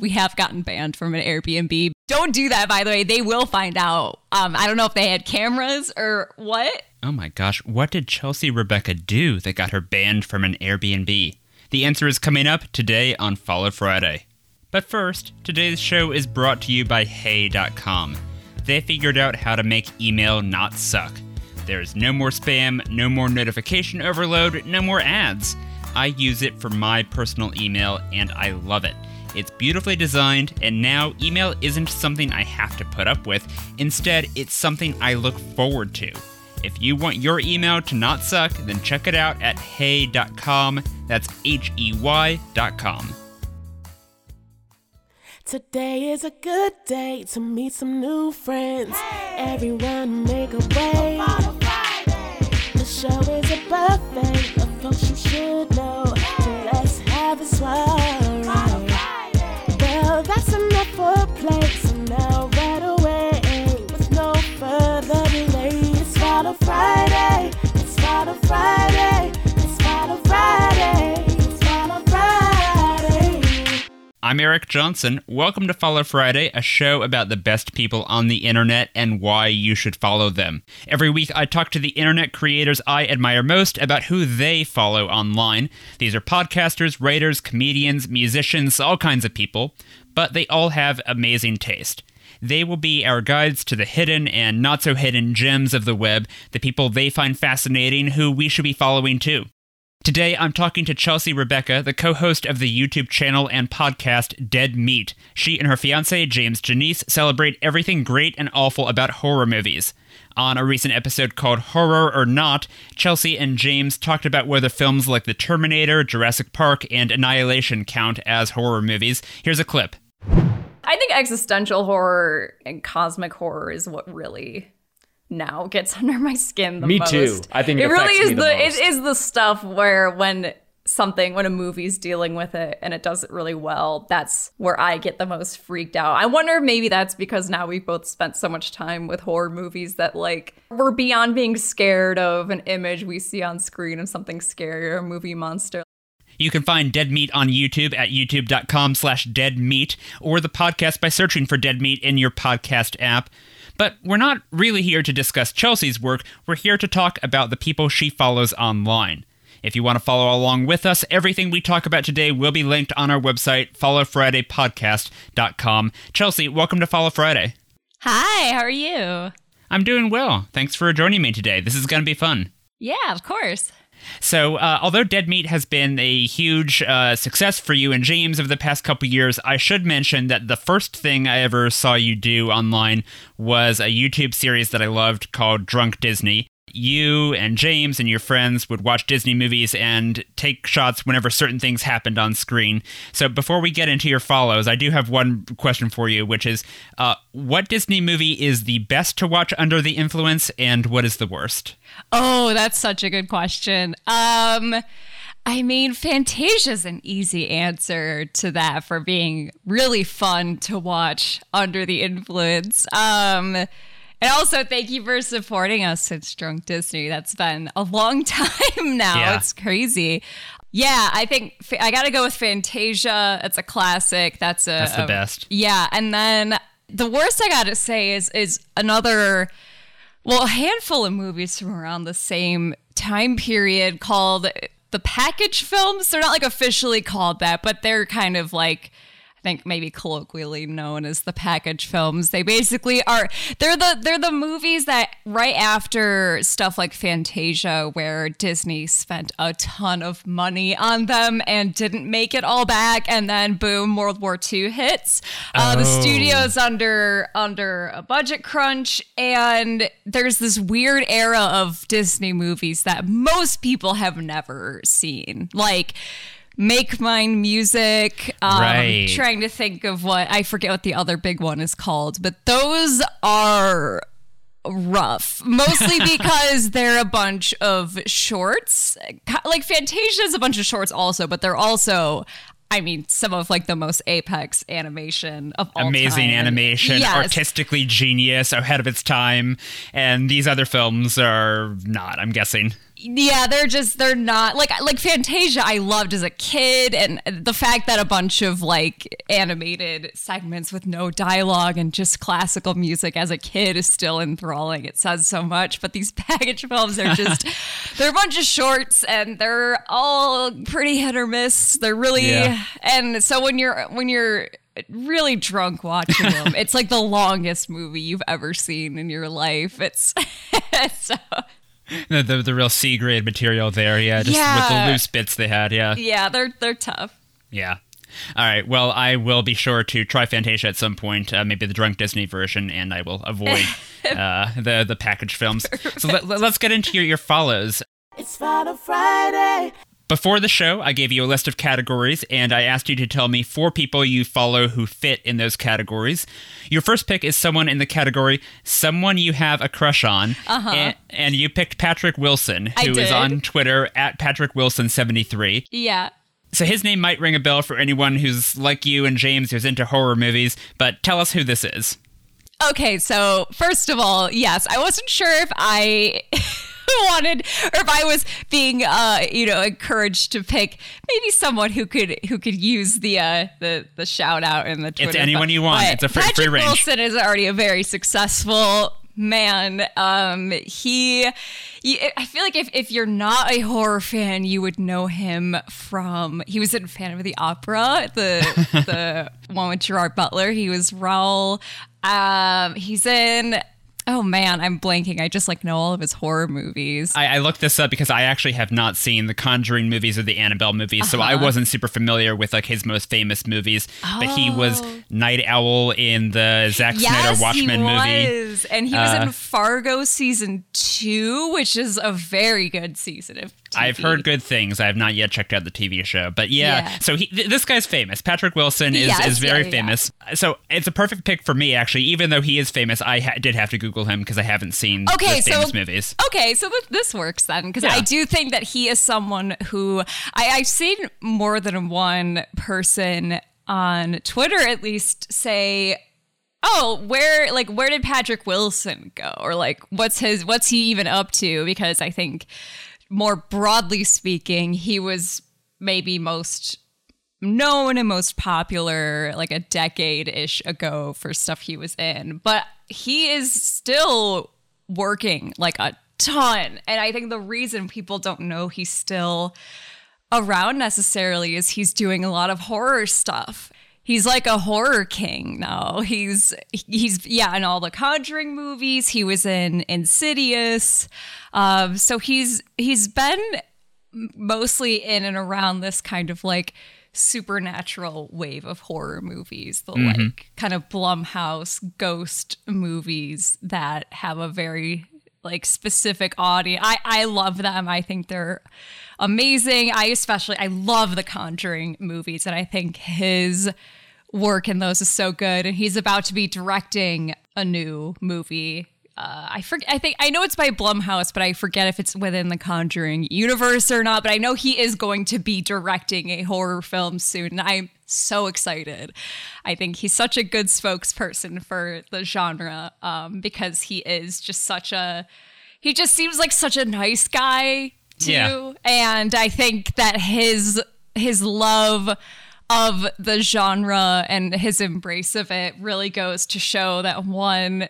We have gotten banned from an Airbnb. Don't do that, by the way. They will find out. Um, I don't know if they had cameras or what. Oh my gosh, what did Chelsea Rebecca do that got her banned from an Airbnb? The answer is coming up today on Follow Friday. But first, today's show is brought to you by Hey.com. They figured out how to make email not suck. There's no more spam, no more notification overload, no more ads. I use it for my personal email and I love it. It's beautifully designed, and now email isn't something I have to put up with. Instead, it's something I look forward to. If you want your email to not suck, then check it out at hey.com. That's H E Y.com. Today is a good day to meet some new friends. Everyone make a way. The show is a buffet of folks you should know. So let's have a swirl. I'm Eric Johnson. Welcome to Follow Friday, a show about the best people on the internet and why you should follow them. Every week, I talk to the internet creators I admire most about who they follow online. These are podcasters, writers, comedians, musicians, all kinds of people, but they all have amazing taste. They will be our guides to the hidden and not so hidden gems of the web, the people they find fascinating who we should be following too. Today, I'm talking to Chelsea Rebecca, the co host of the YouTube channel and podcast Dead Meat. She and her fiance, James Janisse, celebrate everything great and awful about horror movies. On a recent episode called Horror or Not, Chelsea and James talked about whether films like The Terminator, Jurassic Park, and Annihilation count as horror movies. Here's a clip. I think existential horror and cosmic horror is what really now gets under my skin the Me most. too. I think it it really is me the the, most. it is the stuff where when something when a movie's dealing with it and it does it really well, that's where I get the most freaked out. I wonder if maybe that's because now we've both spent so much time with horror movies that like we're beyond being scared of an image we see on screen of something scary or a movie monster. You can find Dead Meat on YouTube at youtube.com slash deadmeat or the podcast by searching for Dead Meat in your podcast app. But we're not really here to discuss Chelsea's work, we're here to talk about the people she follows online. If you want to follow along with us, everything we talk about today will be linked on our website, followfridaypodcast.com. Chelsea, welcome to Follow Friday. Hi, how are you? I'm doing well. Thanks for joining me today. This is going to be fun. Yeah, of course. So, uh, although Dead Meat has been a huge uh, success for you and James over the past couple years, I should mention that the first thing I ever saw you do online was a YouTube series that I loved called Drunk Disney. You and James and your friends would watch Disney movies and take shots whenever certain things happened on screen. So, before we get into your follows, I do have one question for you, which is uh, what Disney movie is the best to watch under the influence, and what is the worst? Oh, that's such a good question. Um, I mean, Fantasia's an easy answer to that for being really fun to watch under the influence. Um, and also, thank you for supporting us since Drunk Disney. That's been a long time now. Yeah. It's crazy. Yeah, I think I got to go with Fantasia. It's a classic. That's a That's the a- best. Yeah, and then the worst I got to say is is another well, a handful of movies from around the same time period called the package films. They're not like officially called that, but they're kind of like think maybe colloquially known as the package films. They basically are they're the they're the movies that right after stuff like Fantasia where Disney spent a ton of money on them and didn't make it all back and then boom World War II hits. Uh, The Oh. studio's under under a budget crunch and there's this weird era of Disney movies that most people have never seen. Like Make Mine Music. Um, Right. Trying to think of what I forget what the other big one is called, but those are rough mostly because they're a bunch of shorts like fantasia is a bunch of shorts also but they're also i mean some of like the most apex animation of all amazing time. animation, Yes. artistically genius, ahead of its time, and these other films are not. I'm guessing. Yeah, they're just they're not like like Fantasia. I loved as a kid, and the fact that a bunch of like animated segments with no dialogue and just classical music as a kid is still enthralling. It says so much. But these package films are just they're a bunch of shorts, and they're all pretty hit or miss. They're really Yeah. and so when you're when you're really drunk watching them, it's like the longest movie you've ever seen in your life. It's so. The, the, the real C grade material there, yeah, just with the loose bits they had, yeah. Yeah, they're they're tough. Yeah. All right. Well, I will be sure to try Fantasia at some point, uh, maybe the drunk Disney version, and I will avoid uh, the the package films. So let, us get into your, your follows. It's Follow Friday. Before the show, I gave you a list of categories, and I asked you to tell me four people you follow who fit in those categories. Your first pick is someone in the category someone you have a crush on, uh-huh. and, and you picked Patrick Wilson, who is on Twitter at Patrick Wilson seventy three. Yeah. So his name might ring a bell for anyone who's like you and James who's into horror movies, but tell us who this is. Okay, so first of all, yes, I wasn't sure if I wanted or if I was being uh you know encouraged to pick maybe someone who could who could use the uh the the shout out in the Twitter. It's anyone you want. But It's a free- Patrick free range. Wilson is already a very successful man. Um he you, I feel like if, if you're not a horror fan, you would know him from he was in Phantom of the Opera, the the one with Gerard Butler. He was Raoul. Um, he's in. Oh man, I'm blanking. I just like know all of his horror movies. I, I looked this up because I actually have not seen the Conjuring movies or the Annabelle movies, so I Uh-huh. wasn't super familiar with like his most famous movies. But he was Night Owl in the Zack Snyder Oh. Watchmen movie. and he was Uh, in Fargo season two, which is a very good season of. TV. I've heard good things. I have not yet checked out the TV show, but yeah. Yeah. So he, th- this guy's famous. Patrick Wilson is, Yes, is very yeah, yeah. famous. So it's a perfect pick for me, actually. Even though he is famous, I ha- did have to Google him because I haven't seen Okay, his so famous movies. Okay, so th- this works then because Yeah. I do think that he is someone who I, I've seen more than one person on Twitter at least say, "Oh, where like where did Patrick Wilson go?" or like what's his what's he even up to? Because I think more broadly speaking, he was maybe most known and most popular like a decade ish ago for stuff he was in, but he is still working like a ton. And I think the reason people don't know he's still around necessarily is he's doing a lot of horror stuff. He's like a horror king now. He's he's yeah in all the Conjuring movies. He was in Insidious. Um, so he's he's been mostly in and around this kind of like supernatural wave of horror movies, the like kind of Blumhouse ghost movies that have a very like specific audience. I I love them. I think they're amazing. I especially I love the Conjuring movies and I think his work in those is so good and he's about to be directing a new movie uh, I forget. I think I know it's by Blumhouse, but I forget if it's within the Conjuring universe or not. But I know he is going to be directing a horror film soon, and I'm so excited. I think he's such a good spokesperson for the genre um, because he is just such a. He just seems like such a nice guy too, Yeah. and I think that his his love of the genre and his embrace of it really goes to show that one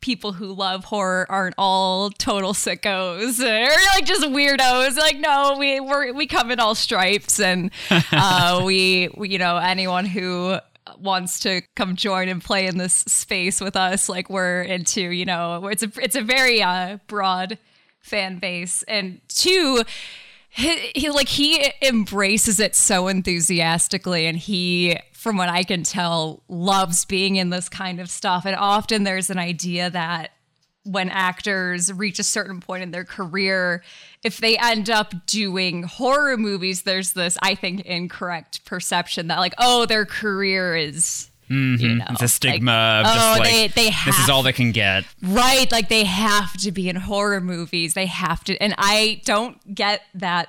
people who love horror aren't all total sickos. Or like just weirdos. Like no we we're, we come in all stripes and uh we, we you know anyone who wants to come join and play in this space with us like we're into you know it's a it's a very uh broad fan base. And two he, he like he embraces it so enthusiastically and he from what i can tell loves being in this kind of stuff. And often there's an idea that when actors reach a certain point in their career if they end up doing horror movies there's this i think incorrect perception that like oh their career is Mm-hmm. you know It's a stigma like, of just oh like they, they have this is all they can get. Right, like they have to be in horror movies. They have to and I don't get that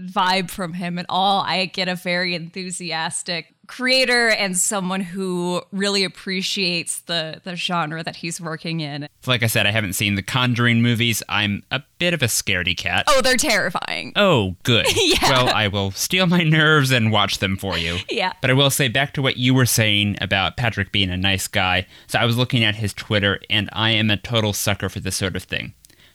vibe from him at all. I get a very enthusiastic creator and someone who really appreciates the the genre that he's working in. Like I said, I haven't seen the Conjuring movies. I'm a bit of a scaredy cat. Oh, they're terrifying. Oh, good. Yeah. Well, I will steel my nerves and watch them for you. Yeah. But I will say back to what you were saying about Patrick being a nice guy. So I was looking at his Twitter, and I am a total sucker for this sort of thing.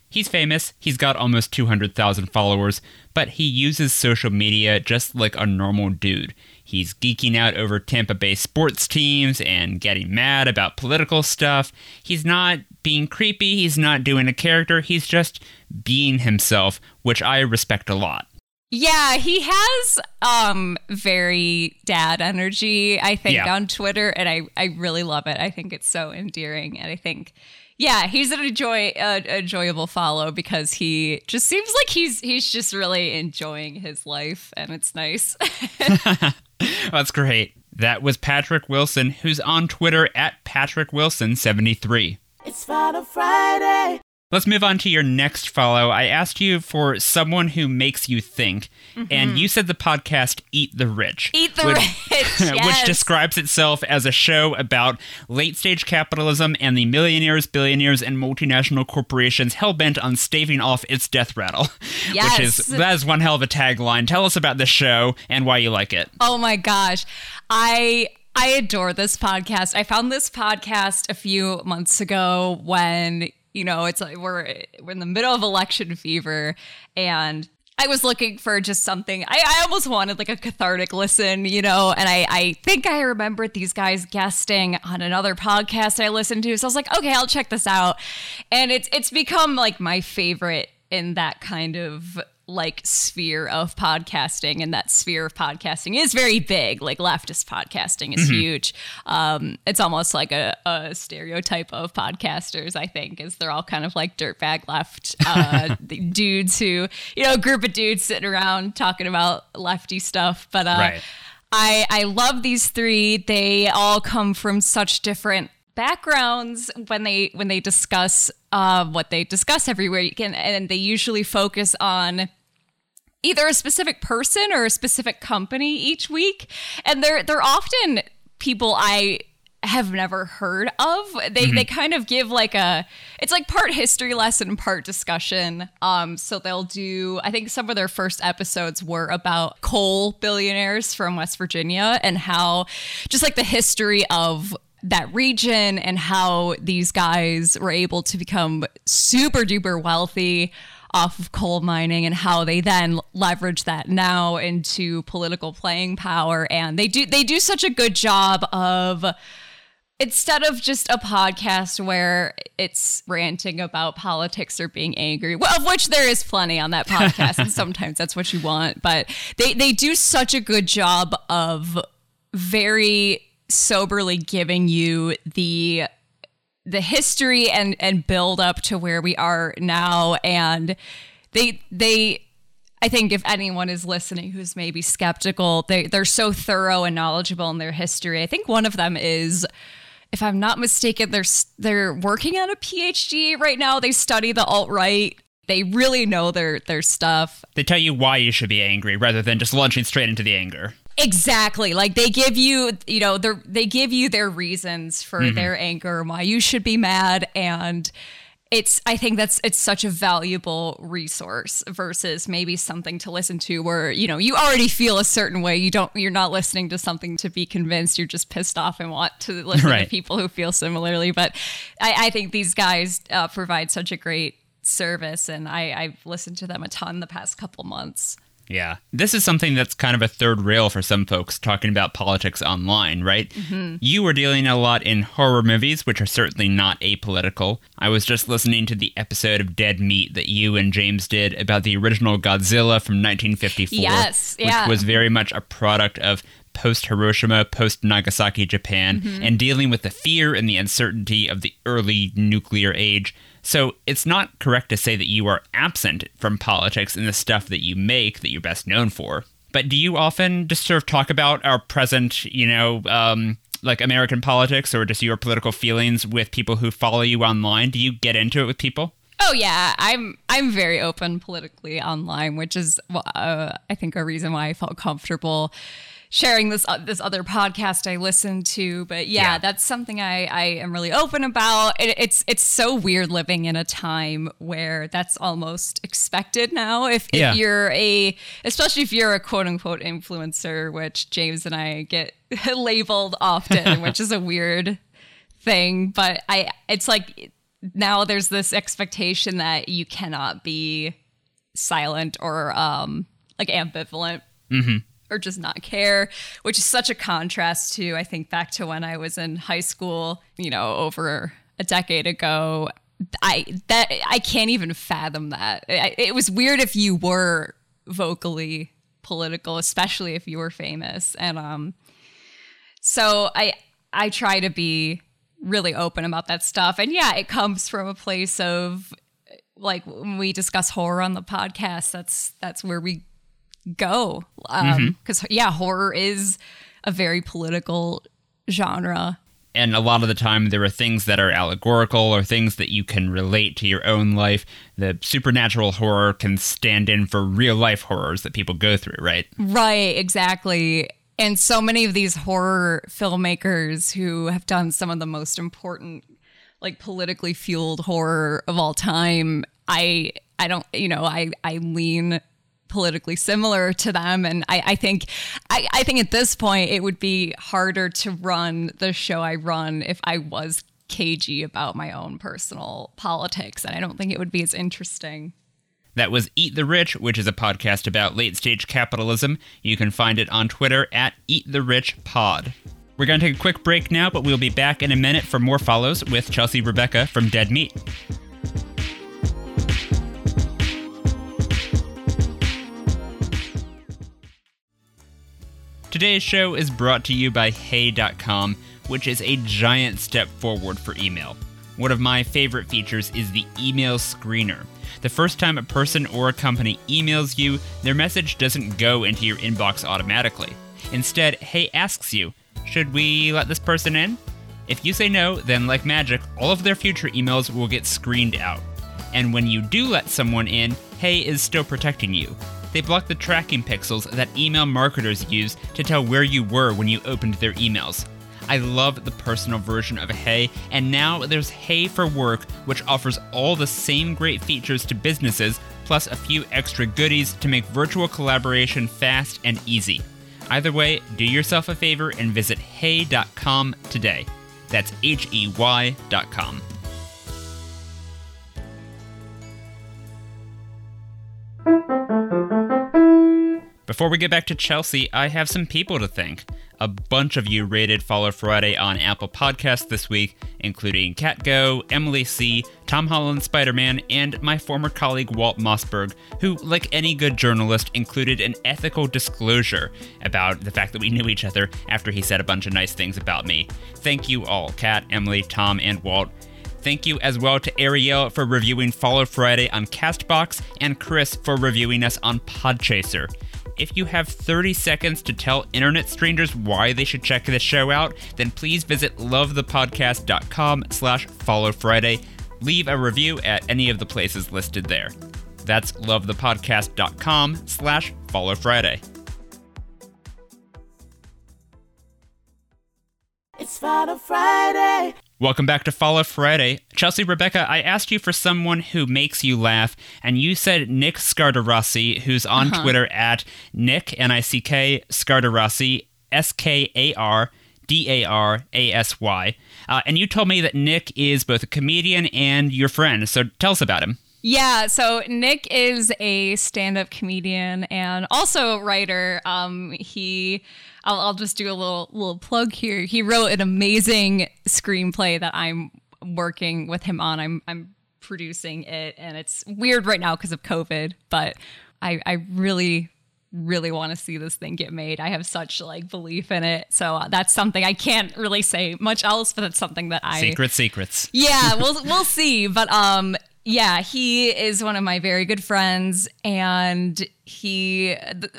He's famous, he's got almost 200,000 followers, but he uses social media just like a normal dude. He's geeking out over Tampa Bay sports teams and getting mad about political stuff. He's not being creepy, he's not doing a character, he's just being himself, which I respect a lot. Yeah, he has um very dad energy, I think, Yeah. on Twitter, and I I really love it. I think it's so endearing, and I think. Yeah, he's an enjoy uh, enjoyable follow because he just seems like he's he's just really enjoying his life and it's nice. That's great. That was Patrick Wilson, who's on Twitter at Patrick Wilson73. It's Follow Friday. Let's move on to your next follow. I asked you for someone who makes you think, and you said the podcast Eat the Rich. Mm-hmm. Eat the which, Rich, which describes itself as a show about late stage capitalism and the millionaires, billionaires, and multinational corporations hell bent on staving off its death rattle. Which is Yes. that is one hell of a tagline. Tell us about this show and why you like it. Oh my gosh. I I adore this podcast. I found this podcast a few months ago when, you know, it's like we're we're in the middle of election fever and I was looking for just something. I, I almost wanted like a cathartic listen, you know, and I, I think I remembered these guys guesting on another podcast I listened to. So I was like, okay, I'll check this out. And it's it's become like my favorite in that kind of like sphere of podcasting and that sphere of podcasting is very big like leftist podcasting is huge um it's almost like a, a stereotype of podcasters i think is they're all kind of like dirtbag left uh dudes who you know a group of dudes sitting around talking about lefty stuff but uh Right. I I love these three. They all come from such different backgrounds when they when they discuss uh, what they discuss every week, and, and they usually focus on either a specific person or a specific company each week, and they're they're often people I have never heard of. They they kind of give like a it's like part history lesson, part discussion. Um so they'll do I think some of their first episodes were about coal billionaires from West Virginia and how just like the history of that region and how these guys were able to become super duper wealthy off of coal mining and how they then leverage that now into political playing power. And they do they do such a good job of instead of just a podcast where it's ranting about politics or being angry, well, of which there is plenty on that podcast, and sometimes that's what you want, but they they do such a good job of very soberly giving you the the history and and build up to where we are now and they they I think if anyone is listening who's maybe skeptical, they they're so thorough and knowledgeable in their history. I think one of them is if I'm not mistaken, they're they're working on a PhD right now. They study the alt right. They really know their their stuff. They tell you why you should be angry rather than just launching straight into the anger. Exactly. Like they give you, you know, they they give you their reasons for their anger and why you should be mad and it's I think that's it's such a valuable resource versus maybe something to listen to where, you know, you already feel a certain way. You don't you're not listening to something to be convinced. You're just pissed off and want to listen Right. to people who feel similarly. But I, I think these guys uh, provide such a great service and I, I've listened to them a ton the past couple months. Yeah. This is something that's kind of a third rail for some folks talking about politics online, right? Mm-hmm. You were dealing a lot in horror movies, which are certainly not apolitical. I was just listening to the episode of Dead Meat that you and James did about the original Godzilla from 1954. Yes, which yeah. was very much a product of post Hiroshima, post Nagasaki Japan, mm-hmm. and dealing with the fear and the uncertainty of the early nuclear age. So it's not correct to say that you are absent from politics in the stuff that you make that you're best known for. But do you often just sort of talk about our present, you know, um, like American politics or just your political feelings with people who follow you online? Do you get into it with people? Oh yeah, I'm I'm very open politically online, which is uh, I think a reason why I felt comfortable sharing this uh, this other podcast I listened to. But yeah, Yeah. that's something I, I am really open about. It, it's it's so weird living in a time where that's almost expected now. If, Yeah. if you're a, especially if you're a quote unquote influencer, which James and I get labeled often, which is a weird thing. But I, it's like now there's this expectation that you cannot be silent or um like ambivalent or just not care, which is such a contrast to I think back to when I was in high school, you know, over a decade ago. I that I can't even fathom that. It was weird if you were vocally political, especially if you were famous, and um, so I I try to be really open about that stuff, and yeah, it comes from a place of like when we discuss horror on the podcast. That's that's where we go um, mm-hmm. because yeah horror is a very political genre and a lot of the time there are things that are allegorical or things that you can relate to your own life. The supernatural horror can stand in for real life horrors that people go through, right? right exactly and so many of these horror filmmakers who have done some of the most important like politically fueled horror of all time i i don't you know i i lean politically similar to them and i i think i i think at this point it would be harder to run the show i run if i was cagey about my own personal politics and i don't think it would be as interesting That was Eat the Rich, which is a podcast about late stage capitalism. You can find it on Twitter at Eat the Rich Pod. We're going to take a quick break now, but we'll be back in a minute for more follows with Chelsea Rebecca from Dead Meat. Today's show is brought to you by Hey.com, which is a giant step forward for email. One of my favorite features is the email screener. The first time a person or a company emails you, their message doesn't go into your inbox automatically. Instead, Hey asks you, Should we let this person in? If you say no, then like magic, all of their future emails will get screened out. And when you do let someone in, Hey is still protecting you. They block the tracking pixels that email marketers use to tell where you were when you opened their emails. I love the personal version of Hey, and now there's Hey for Work, which offers all the same great features to businesses, plus a few extra goodies to make virtual collaboration fast and easy. Either way, do yourself a favor and visit hey.com today. That's H E Y.com. Before we get back to Chelsea, I have some people to thank. A bunch of you rated Follow Friday on Apple Podcasts this week, including Kat Go, Emily C., Tom Holland Spider Man, and my former colleague Walt Mossberg, who, like any good journalist, included an ethical disclosure about the fact that we knew each other after he said a bunch of nice things about me. Thank you all, Kat, Emily, Tom, and Walt. Thank you as well to Ariel for reviewing Follow Friday on Castbox and Chris for reviewing us on Podchaser. If you have 30 seconds to tell internet strangers why they should check this show out, then please visit lovethepodcast.com slash follow Friday. Leave a review at any of the places listed there. That's lovethepodcast.com slash follow Friday. It's Follow Friday. Welcome back to Follow Friday. Chelsea Rebecca, I asked you for someone who makes you laugh, and you said Nick Skardarasy, who's on Twitter at Nick, N I C K, Skardarasy, S K A R D A R A S Y. Uh, and you told me that Nick is both a comedian and your friend, so tell us about him. Yeah, so Nick is a stand-up comedian and also a writer. Um, he, I'll, I'll just do a little little plug here. He wrote an amazing screenplay that I'm working with him on. I'm I'm producing it, and it's weird right now because of COVID, but I I really really want to see this thing get made. I have such like belief in it. So uh, that's something I can't really say much else, but it's something that I Secret secrets. yeah, we'll we'll see. But um, yeah, he is one of my very good friends, and he th-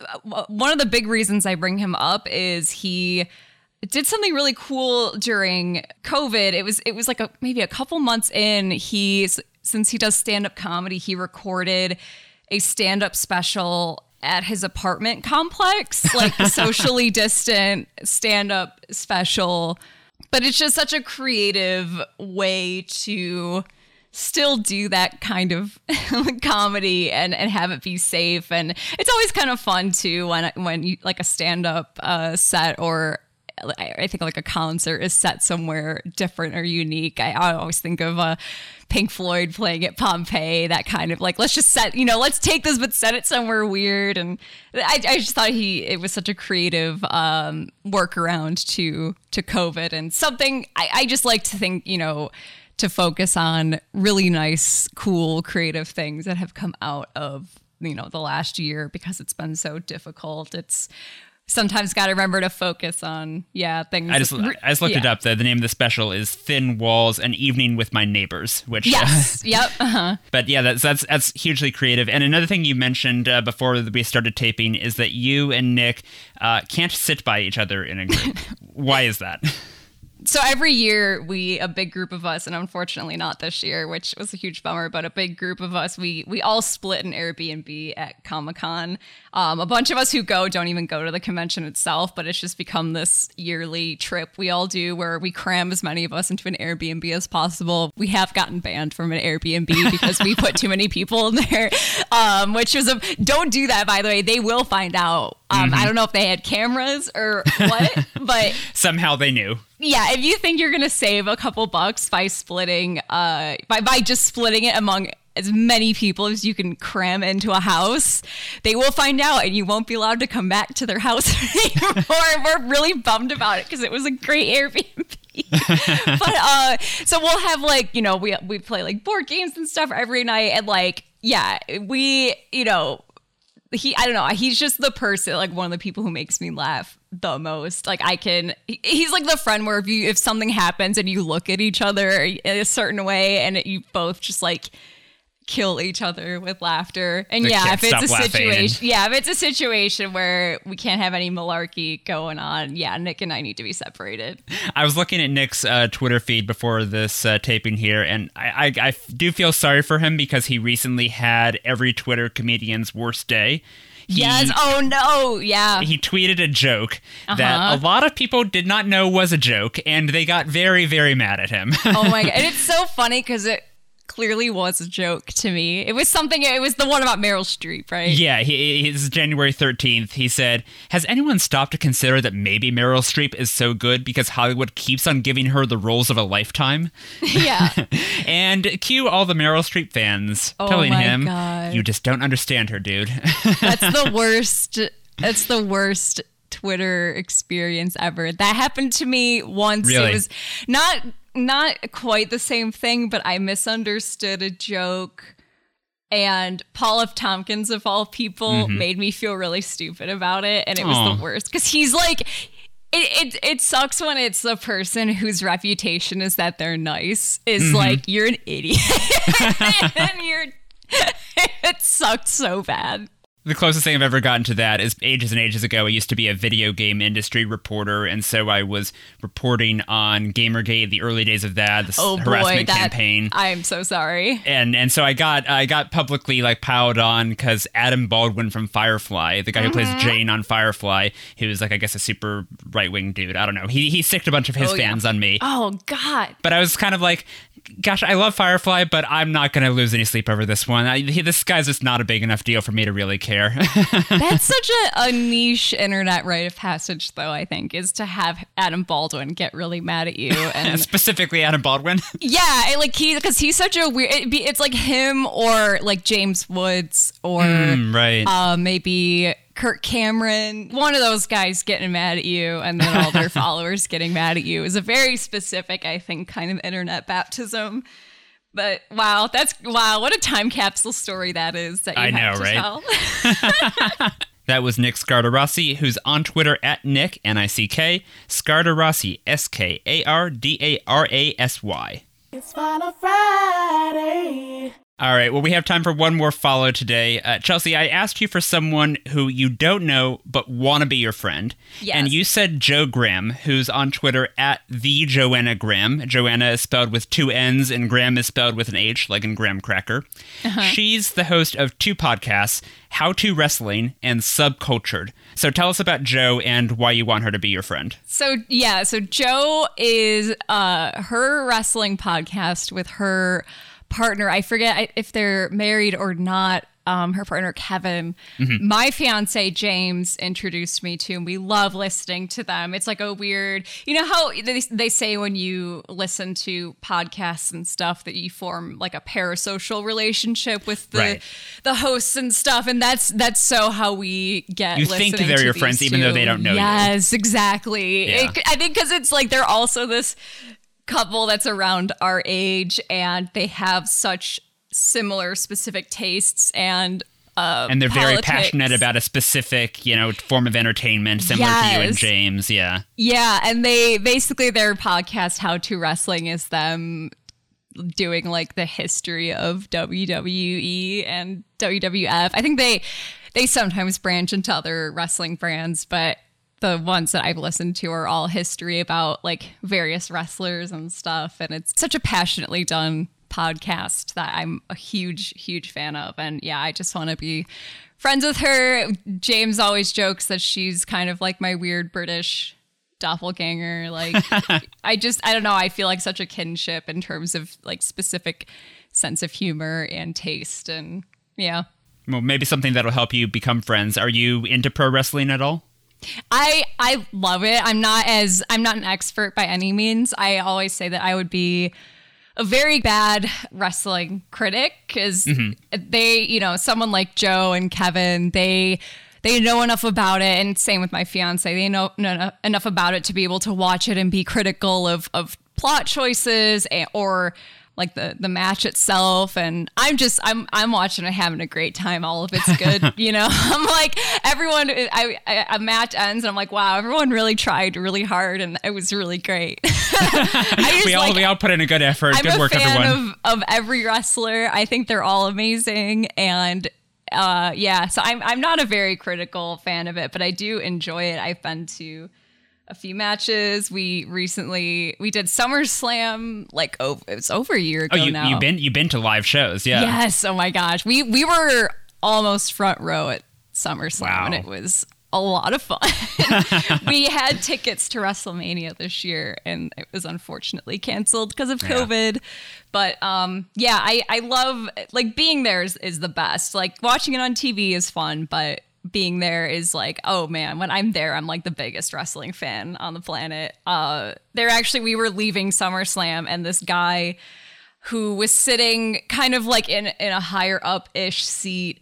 one of the big reasons I bring him up is he did something really cool during COVID. It was it was like a maybe a couple months in. He since he does stand up comedy, he recorded a stand up special at his apartment complex, like socially distant stand up special. But it's just such a creative way to still do that kind of comedy and, and have it be safe. And it's always kind of fun too when when you like a stand up uh, set or I think like a concert is set somewhere different or unique. I, I always think of uh, Pink Floyd playing at Pompeii, that kind of like let's just set you know let's take this but set it somewhere weird. And I, I just thought he it was such a creative um, workaround to to COVID and something I, I just like to think you know to focus on really nice, cool, creative things that have come out of you know the last year because it's been so difficult. It's sometimes got to remember to focus on yeah things. I just I just looked yeah. it up. The, the name of the special is Thin Walls: An Evening with My Neighbors. Which Yes. yep. Uh-huh. but yeah, that's that's that's hugely creative. And another thing you mentioned uh, before we started taping is that you and Nick uh, can't sit by each other in a group. Why is that? So every year we a big group of us and unfortunately not this year which was a huge bummer but a big group of us we we all split an airbnb at comic-con. Um, a bunch of us who go don't even go to the convention itself but it's just become this yearly trip we all do where we cram as many of us into an airbnb as possible. We have gotten banned from an airbnb because we put too many people in there um, which was a don't do that by the way. They will find out. Um, i don't know if they had cameras or what but Somehow they knew. Yeah, if you think you're gonna save a couple bucks by splitting, uh, by by just splitting it among as many people as you can cram into a house, they will find out, and you won't be allowed to come back to their house anymore. We're really bummed about it because it was a great Airbnb. but uh, so we'll have like you know we we play like board games and stuff every night, and like yeah, we you know he I don't know he's just the person like one of the people who makes me laugh the most. Like I can he's like the friend where if you if something happens and you look at each other a certain way and you both just like kill each other with laughter and They yeah if it's a laughing situation yeah if it's a situation where we can't have any malarkey going on yeah Nick and I need to be separated I was looking at Nick's uh, Twitter feed before this uh, taping here, and I I do feel sorry for him because he recently had every Twitter comedian's worst day. He, yes oh no yeah He tweeted a joke Uh-huh. that a lot of people did not know was a joke, and they got very, very mad at him. oh my god and it's so funny because it clearly was a joke to me it was something it was the one about meryl streep right yeah, he, his January 13th, he said, Has anyone stopped to consider that maybe Meryl Streep is so good because Hollywood keeps on giving her the roles of a lifetime? yeah And cue all the Meryl Streep fans Oh telling my him, God. You just don't understand her, dude. That's the worst. That's the worst Twitter experience ever. That happened to me once. Really? It was not not quite the same thing, but I misunderstood a joke. And Paul F. Tompkins, of all people, mm-hmm. made me feel really stupid about it, and it was the worst because he's like, it, it it sucks when it's the person whose reputation is that they're nice is mm-hmm. like you're an idiot, and you're. it sucked so bad. The closest thing I've ever gotten to that is ages and ages ago. I used to be a video game industry reporter, and so I was reporting on Gamergate, the early days of that, the Oh boy, harassment that campaign. I am so sorry. and and so I got I got publicly like piled on because Adam Baldwin from Firefly, the guy who plays Mm-hmm. Jayne on Firefly, who is like I guess a super right wing dude. I don't know. He he sicked a bunch of his Oh, yeah. fans on me. Oh God. But I was kind of like, gosh, I love Firefly, but I'm not going to lose any sleep over this one. I, he, this guy's just not a big enough deal for me to really care. That's such a, a niche internet rite of passage, though, I think, is to have Adam Baldwin get really mad at you. And Specifically, Adam Baldwin. yeah, I- like he, because he's such a weird, be, it's like him or like James Woods or Mm, right. uh, maybe Kirk Cameron. One of those guys getting mad at you and then all their followers getting mad at you is a very specific, I think, kind of internet baptism. But wow, that's wow, what a time capsule story that is that you I have know, to right? tell. That was Nick Skardarasy, who's on Twitter at Nick, N I C K, Skardarasy, S K A R D A R A S Y. It's Follow Friday. All right. Well, we have time for one more follow today. Uh, Chelsea, I asked you for someone who you don't know but want to be your friend. Yes. And you said Joe Graham, who's on Twitter at the Joanna Graham. Joanna is spelled with two N's and Graham is spelled with an H, like in Graham Cracker. She's the host of two podcasts, How to Wrestling and Subcultured. So tell us about Joe and why you want her to be your friend. So yeah, so Joe is uh her wrestling podcast with her partner. I forget if they're married or not. Um, her partner Kevin, my fiance James introduced me to, and we love listening to them. It's like a weird, you know how they, they say when you listen to podcasts and stuff that you form like a parasocial relationship with the Right. the hosts and stuff, and that's that's so how we get. You think they're your friends even though they don't know you. Yes, exactly. Yeah. It- I think because it's like they're also this couple that's around our age and they have such similar specific tastes and uh And they're very passionate about a specific, you know, form of entertainment, similar to you and James. Yeah. yeah and they basically their podcast how to wrestling is them doing like the history of WWE and WWF. I think they they sometimes branch into other wrestling brands, but the ones that I've listened to are all history about like various wrestlers and stuff and it's such a passionately done podcast that I'm a huge huge fan of and yeah, I just want to be friends with her. James always jokes that she's kind of like my weird British doppelganger like i just i don't know i feel like such a kinship in terms of like specific sense of humor and taste and yeah Well, maybe something that'll help you become friends. Are you into pro wrestling at all? I i love it. I'm not as i'm not an expert by any means. I always say that i would be a very bad wrestling critic because mm-hmm. they you know someone like joe and kevin they they know enough about it and same with my fiance they know, know enough about it to be able to watch it and be critical of of plot choices and, or like the the match itself and i'm just i'm i'm watching it having a great time all of it's good you know i'm like everyone I, I a match ends and i'm like wow everyone really tried really hard and it was really great just We all like we all put in a good effort. I'm good a work, fan everyone. of of every wrestler. I think they're all amazing, and uh, yeah. So I'm I'm not a very critical fan of it, but I do enjoy it. I've been to a few matches. We recently we did SummerSlam like oh it was over a year ago. oh, ago you now. you've been you've been to live shows, yeah. Yes. Oh my gosh. We we were almost front row at SummerSlam, Wow. and it was a lot of fun. we had tickets to WrestleMania this year, and it was unfortunately canceled because of Yeah. COVID. But um, yeah, I I love like being there is, is the best. Like watching it on TV is fun, but being there is like oh man when i'm there i'm like the biggest wrestling fan on the planet uh there actually we were leaving summerslam and this guy who was sitting kind of like in in a higher up ish seat.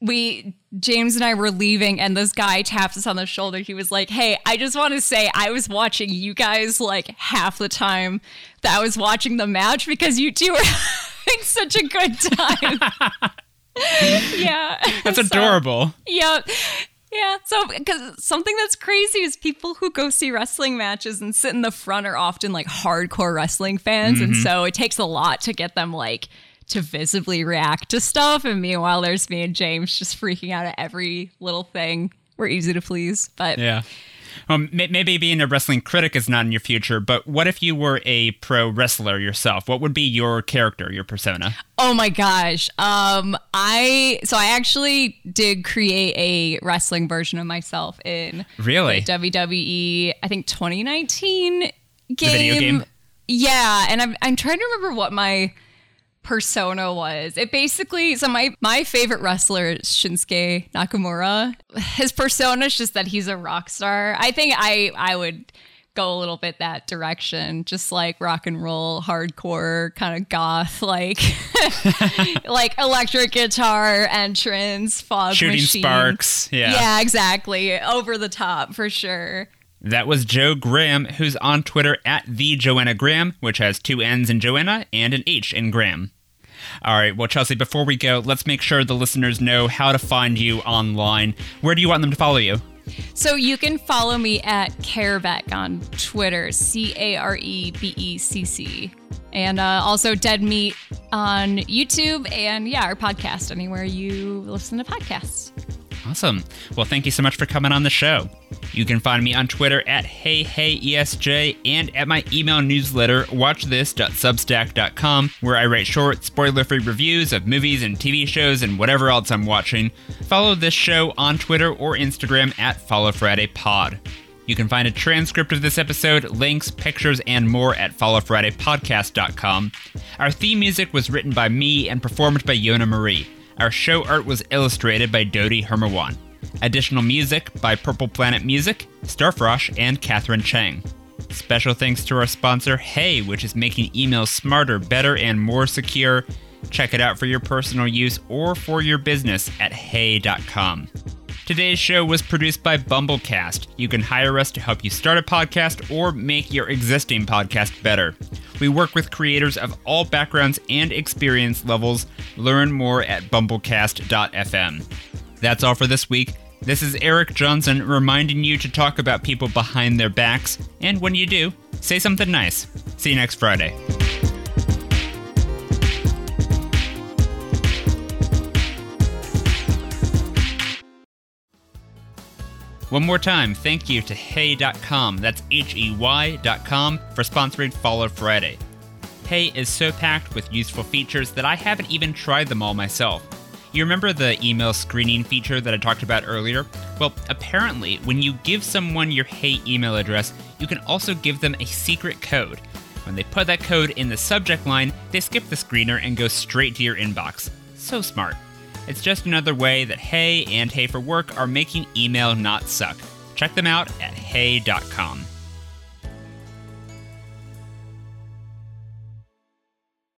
We James and I were leaving, and this guy taps us on the shoulder. He was like, "Hey, I just want to say I was watching you guys like half the time that I was watching the match because you two were having such a good time." yeah, That's So- adorable. yeah. Yeah. So, because something that's crazy is people who go see wrestling matches and sit in the front are often like hardcore wrestling fans. And mm-hmm. so it takes a lot to get them like to visibly react to stuff. And meanwhile, there's me and James just freaking out at every little thing. We're easy to please. But Yeah. Um, maybe being a wrestling critic is not in your future, but what if you were a pro wrestler yourself? What would be your character, your persona? Oh my gosh. Um I so I actually did create a wrestling version of myself in Really? the WWE I think 2019 game. video game? Yeah, and I'm I'm trying to remember what my persona was. It basically so my my favorite wrestler is Shinsuke Nakamura. His persona is just that he's a rock star. I think I I would go a little bit that direction, just like rock and roll, hardcore, kind of goth, like like electric guitar entrance, fog Shooting machine. sparks. Yeah. Yeah, exactly. Over the top for sure. That was Joe Graham, who's on Twitter at the Joanna Graham, which has two N's in Joanna and an H in Graham. All right, well, Chelsea, before we go, let's make sure the listeners know how to find you online. Where do you want them to follow you? So you can follow me at Carebecc on Twitter, C A R E B E C C. And uh, also Dead Meat on YouTube and yeah, our podcast anywhere you listen to podcasts. Awesome. Well, thank you so much for coming on the show. You can find me on Twitter at HeyHeyESJ and at my email newsletter, watchthis.substack.com, where I write short, spoiler free reviews of movies and TV shows and whatever else I'm watching. Follow this show on Twitter or Instagram at FollowFridayPod. You can find a transcript of this episode, links, pictures, and more at followfridaypodcast.com. Our theme music was written by me and performed by Yona Marie. Our show art was illustrated by Dodi Hermawan. Additional music by Purple Planet Music, Starfrosch, and Catherine Chang. Special thanks to our sponsor, Hey, which is making emails smarter, better, and more secure. Check it out for your personal use or for your business at hey.com. Today's show was produced by Bumblecast. You can hire us to help you start a podcast or make your existing podcast better. We work with creators of all backgrounds and experience levels. Learn more at bumblecast.fm. That's all for this week. This is Eric Johnson reminding you to talk about people behind their backs, and when you do, say something nice. See you next Friday. One more time, thank you to Hey.com, that's H E Y.com, for sponsoring Follow Friday. Hey is so packed with useful features that I haven't even tried them all myself. You remember the email screening feature that I talked about earlier? Well, apparently, when you give someone your Hey email address, you can also give them a secret code. When they put that code in the subject line, they skip the screener and go straight to your inbox. So smart. It's just another way that Hey and Hey for Work are making email not suck. Check them out at hey.com.